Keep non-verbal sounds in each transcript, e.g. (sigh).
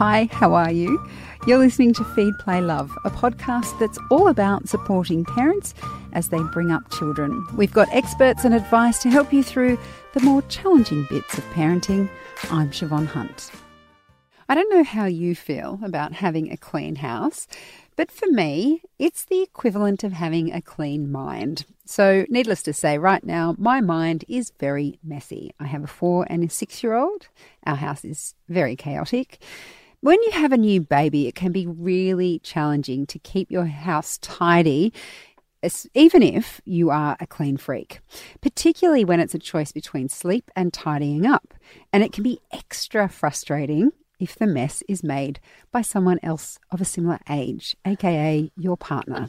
Hi, how are you? You're listening to Feed Play Love, a podcast that's all about supporting parents as they bring up children. We've got experts and advice to help you through the more challenging bits of parenting. I'm Siobhan Hunt. I don't know how you feel about having a clean house, but for me, it's the equivalent of having a clean mind. So, needless to say, right now, my mind is very messy. I have a four and a six year old. Our house is very chaotic. When you have a new baby, it can be really challenging to keep your house tidy, even if you are a clean freak, particularly when it's a choice between sleep and tidying up. And it can be extra frustrating if the mess is made by someone else of a similar age, aka your partner.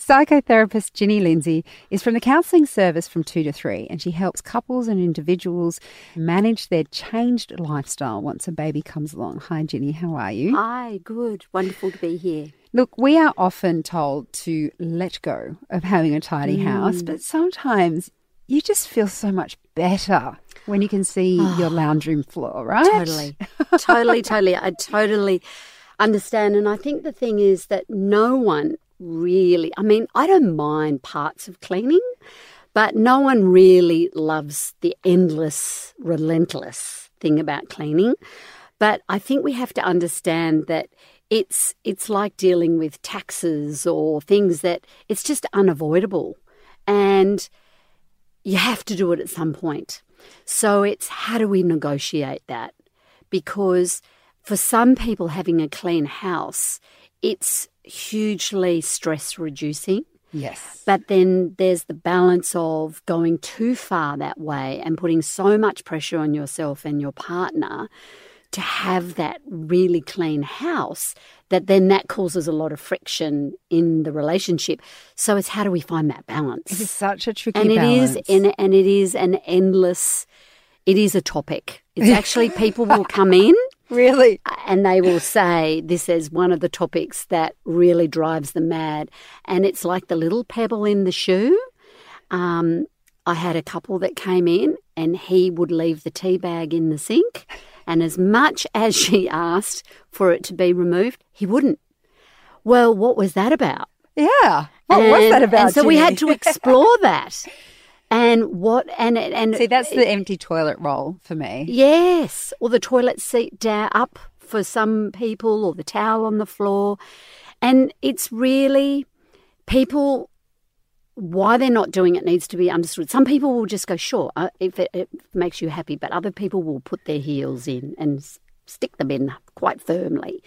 Psychotherapist Ginny Lindsay is from the counselling service from 2 to 3 and she helps couples and individuals manage their changed lifestyle once a baby comes along. Hi Ginny, how are you? Hi, good. Wonderful to be here. Look, we are often told to let go of having a tidy mm. house, but sometimes you just feel so much better when you can see oh, (sighs) your lounge room floor, right? Totally. totally, totally. I totally understand. And I think the thing is that no one really, I mean, I don't mind parts of cleaning, but no one really loves the endless, relentless thing about cleaning. But I think we have to understand that it's it's like dealing with taxes or things that it's just unavoidable. And you have to do it at some point. So it's how do we negotiate that? Because for some people, having a clean house, it's hugely stress reducing. Yes. But then there's the balance of going too far that way and putting so much pressure on yourself and your partner to have that really clean house that then that causes a lot of friction in the relationship. So it's how do we find that balance? It's such a tricky and it balance. is, and, and it is an endless. It is a topic. It's (laughs) actually people will come in. Really? And they will say this is one of the topics that really drives them mad. And it's like the little pebble in the shoe. Um, I had a couple that came in and he would leave the tea bag in the sink and as much as she asked for it to be removed, he wouldn't. Well, what was that about? Yeah. What and, was that about? And so we had to explore that. (laughs) And what and and see that's the empty toilet roll for me. Yes, or the toilet seat down up for some people, or the towel on the floor, and it's really people why they're not doing it needs to be understood. Some people will just go, sure, uh, if it, it, makes you happy, but other people will put their heels in and stick them in quite firmly.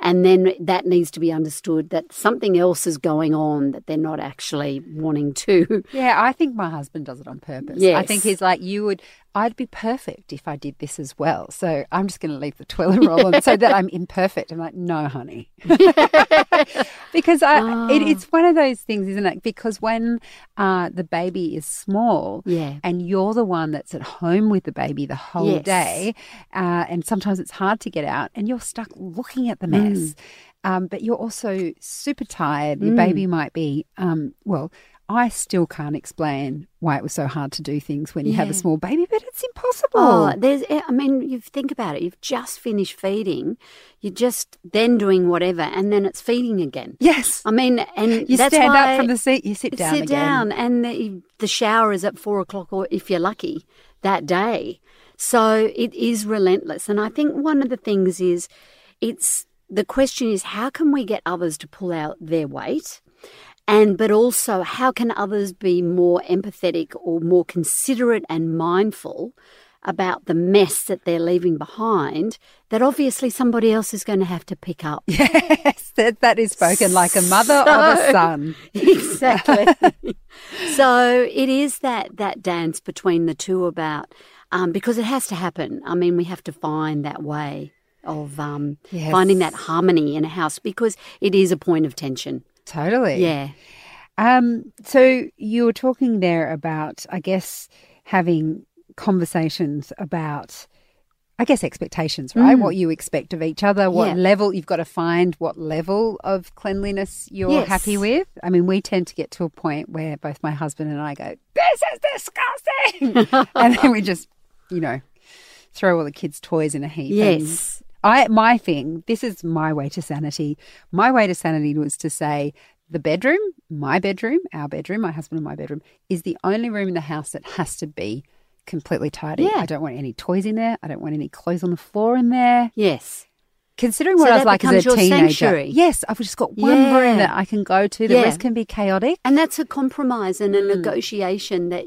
And then that needs to be understood that something else is going on that they're not actually wanting to. (laughs) Yeah, I think my husband does it on purpose. Yes. I think he's like, you would, I'd be perfect if I did this as well. So I'm just going to leave the toilet roll on so that I'm imperfect. I'm like, no, honey. (laughs) because I, oh. it, it's one of those things, isn't it? Because when uh, the baby is small yeah. and you're the one that's at home with the baby the whole yes. day, uh, and sometimes it's hard to get out and you're stuck looking at the mess. Mm. Um, but you're also super tired. Your mm. baby might be, um, well, I still can't explain why it was so hard to do things when you yeah. have a small baby, but it's impossible. Oh, there's, I mean, you think about it. You've just finished feeding, you're just then doing whatever, and then it's feeding again. Yes, I mean, and you stand up from the seat, you sit down, sit again. down, and the, the shower is at four o'clock, or if you're lucky, that day. So it is relentless, and I think one of the things is, it's the question is how can we get others to pull out their weight and but also how can others be more empathetic or more considerate and mindful about the mess that they're leaving behind that obviously somebody else is going to have to pick up. (laughs) Yes, that, that is spoken like a mother so, of a son. (laughs) Exactly. (laughs) so it is that that dance between the two about um, because it has to happen. I mean, we have to find that way of um, yes. finding that harmony in a house because it is a point of tension. Totally. Yeah. Um, so you were talking there about, I guess, having conversations about, I guess, expectations, right? Mm. What you expect of each other, what yeah. level you've got to find, what level of cleanliness you're yes. happy with. I mean, we tend to get to a point where both my husband and I go, "This is disgusting," (laughs) and then we just, you know, throw all the kids' toys in a heap. Yes. I my thing, this is my way to sanity. My way to sanity was to say the bedroom, my bedroom, our bedroom, my husband and my bedroom, is the only room in the house that has to be completely tidy. Yeah. I don't want any toys in there. I don't want any clothes on the floor in there. Yes. Considering what So I was like as a teenager, sanctuary. yes, I've just got one Yeah. room that I can go to. The Yeah. rest can be chaotic. And that's a compromise and a Mm. negotiation that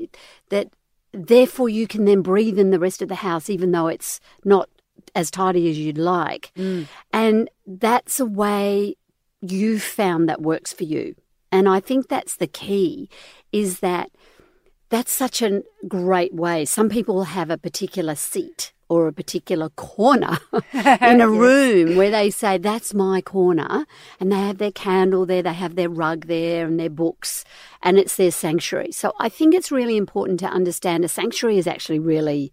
that therefore you can then breathe in the rest of the house even though it's not as tidy as you'd like. Mm. And that's a way you found that works for you. And I think that's the key is that that's such a great way. Some people have a particular seat or a particular corner (laughs) in a room where they say, That's my corner. And they have their candle there, they have their rug there, and their books, and it's their sanctuary. So I think it's really important to understand a sanctuary is actually really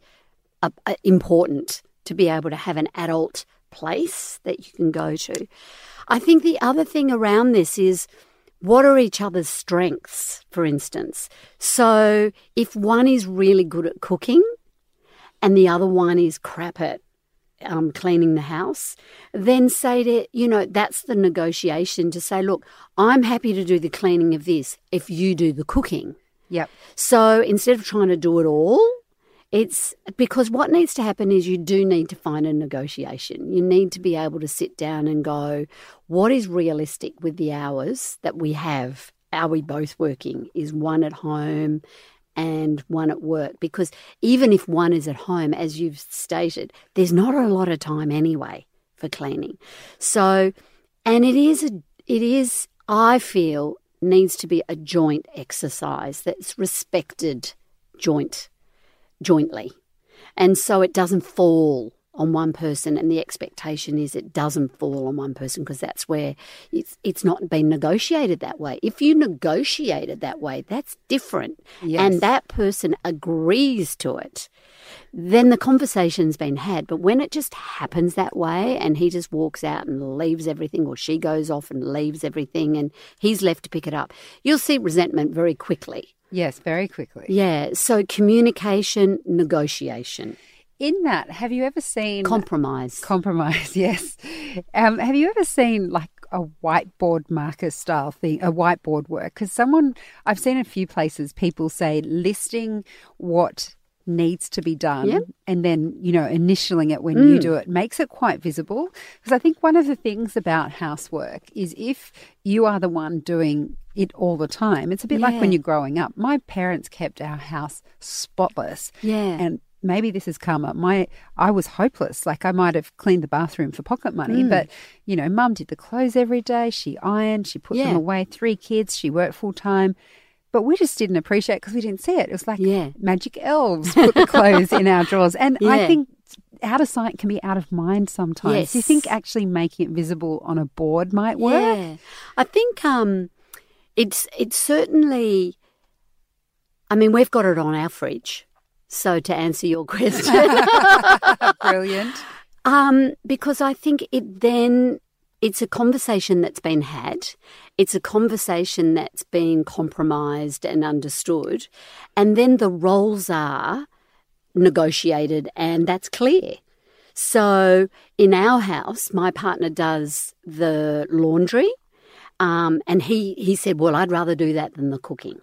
uh, uh, important to be able to have an adult place that you can go to. I think the other thing around this is what are each other's strengths, for instance? So if one is really good at cooking and the other one is crap it. um, cleaning the house, then say to, you know, that's the negotiation to say, look, I'm happy to do the cleaning of this if you do the cooking. Yep. So instead of trying to do it all, it's because what needs to happen is you do need to find a negotiation. You need to be able to sit down and go, what is realistic with the hours that we have? Are we both working? Is one at home and one at work? Because even if one is at home, as you've stated, there's not a lot of time anyway for cleaning. So, and it is a, it is, I feel, needs to be a joint exercise that's respected joint jointly. And so it doesn't fall on one person and the expectation is it doesn't fall on one person because that's where it's it's not been negotiated that way. If you negotiate it that way, that's different. Yes. And that person agrees to it. Then the conversation's been had. But when it just happens that way and he just walks out and leaves everything or she goes off and leaves everything and he's left to pick it up, you'll see resentment very quickly. Yes, very quickly. Yeah, so communication, negotiation, In that, have you ever seen compromise. compromise? (laughs) Yes. Um, have you ever seen like a whiteboard marker style thing, a whiteboard work? Because someone, I've seen a few places, people say listing what needs to be done Yep. and then you know initialing it when you do it makes it quite visible because i think one of the things about housework is if you are the one doing it all the time it's a bit like when you're growing up my parents kept our house spotless Yeah. and maybe this has karma. My I was hopeless. Like I might have cleaned the bathroom for pocket money, Hmm. but you know, mum did the clothes every day. She ironed, she put them away. Three kids, she worked full time. But we just didn't appreciate because we didn't see it. It was like Yeah. magic elves put the clothes in our drawers. And I think out of sight can be out of mind sometimes. Do you think actually making it visible on a board might work? Yeah, I think um, it's it's certainly. I mean, we've got it on our fridge. So to answer your (laughs) question, (laughs) Brilliant. um, because I think it then it's a conversation that's been had. It's a conversation that's been compromised and understood, and then the roles are negotiated, and that's clear. So in our house, my partner does the laundry, um, and he he said, "Well, I'd rather do that than the cooking."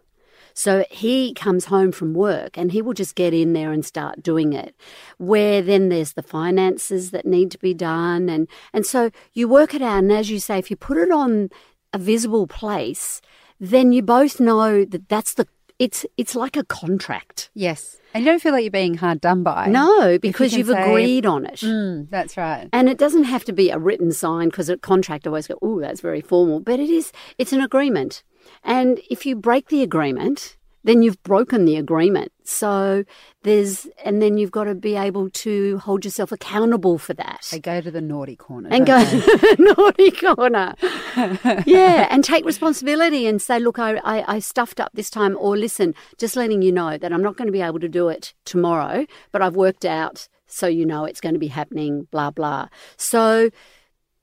So he comes home from work and he will just get in there and start doing it. Where then there's the finances that need to be done, and and so you work it out. And as you say, if you put it on a visible place, then you both know that that's the it's it's like a contract. Yes. And you don't feel like you're being hard done by. No, because you've say- agreed on it. Mm, that's right. And it doesn't have to be a written sign because a contract always go, oh, that's very formal. But it is, it's an agreement. And if you break the agreement, then you've broken the agreement. So there's, and then you've got to be able to hold yourself accountable for that. They go to the naughty corner. and go they? to the (laughs) naughty corner. (laughs) yeah, and take responsibility and say, look, I, I, I stuffed up this time, or listen, just letting you know that I'm not going to be able to do it tomorrow, but I've worked out so you know it's going to be happening, blah, blah. So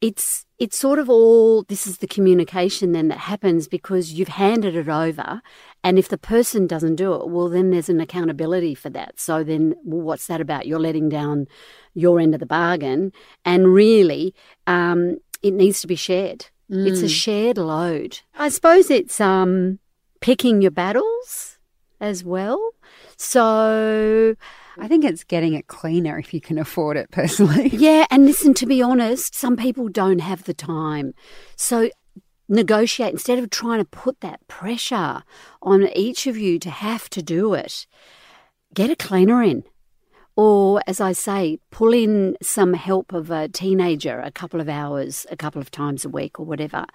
it's it's sort of all this is the communication then that happens because you've handed it over and if the person doesn't do it well then there's an accountability for that so then well, what's that about you're letting down your end of the bargain and really um, it needs to be shared mm. it's a mm. shared load i suppose it's um, picking your battles as well so I think it's getting it cleaner if you can afford it personally. (laughs) Yeah, and listen, to be honest, some people don't have the time. So negotiate instead of trying to put that pressure on each of you to have to do it. Get a cleaner in. Or, as I say, pull in some help of a teenager a couple of hours, a couple of times a week, or whatever.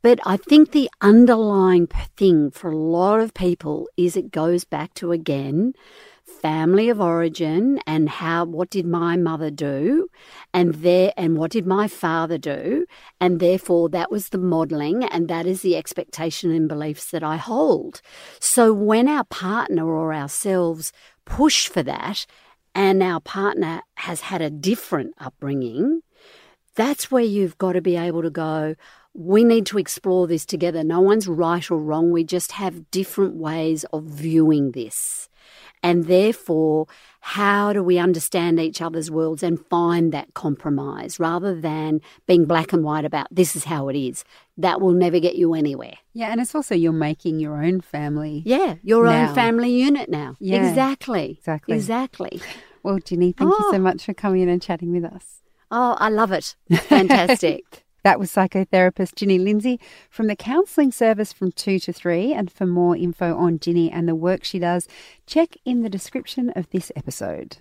But I think the underlying thing for a lot of people is it goes back to again family of origin and how what did my mother do and mm. there and what did my father do and therefore that was the modeling and that is the expectation and beliefs that I hold so when our partner or ourselves push for that and our partner has had a different upbringing that's where you've got to be able to go we need to explore this together. No one's right or wrong. We just have different ways of viewing this. And therefore, how do we understand each other's worlds and find that compromise rather than being black and white about this is how it is? That will never get you anywhere. Yeah, and it's also you're making your own family. Yeah, your now. own family unit now. Yeah, exactly. Exactly. Exactly. Well, Ginny, thank oh. you so oh. much for coming in and chatting with us. Oh, I love it. Fantastic. (laughs) That was psychotherapist Ginny Lindsay from the counselling service from 2 to 3. And for more info on Ginny and the work she does, check in the description of this episode.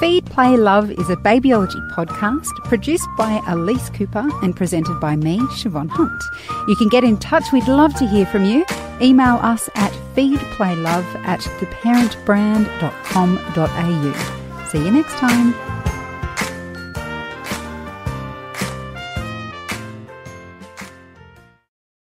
Feed, Play, Love is a babyology podcast produced by Elise Cooper and presented by me, Siobhan Hunt. You can get in touch. We'd love to hear from you. Email us at feedplaylove at theparentbrand.com.au. See you next time.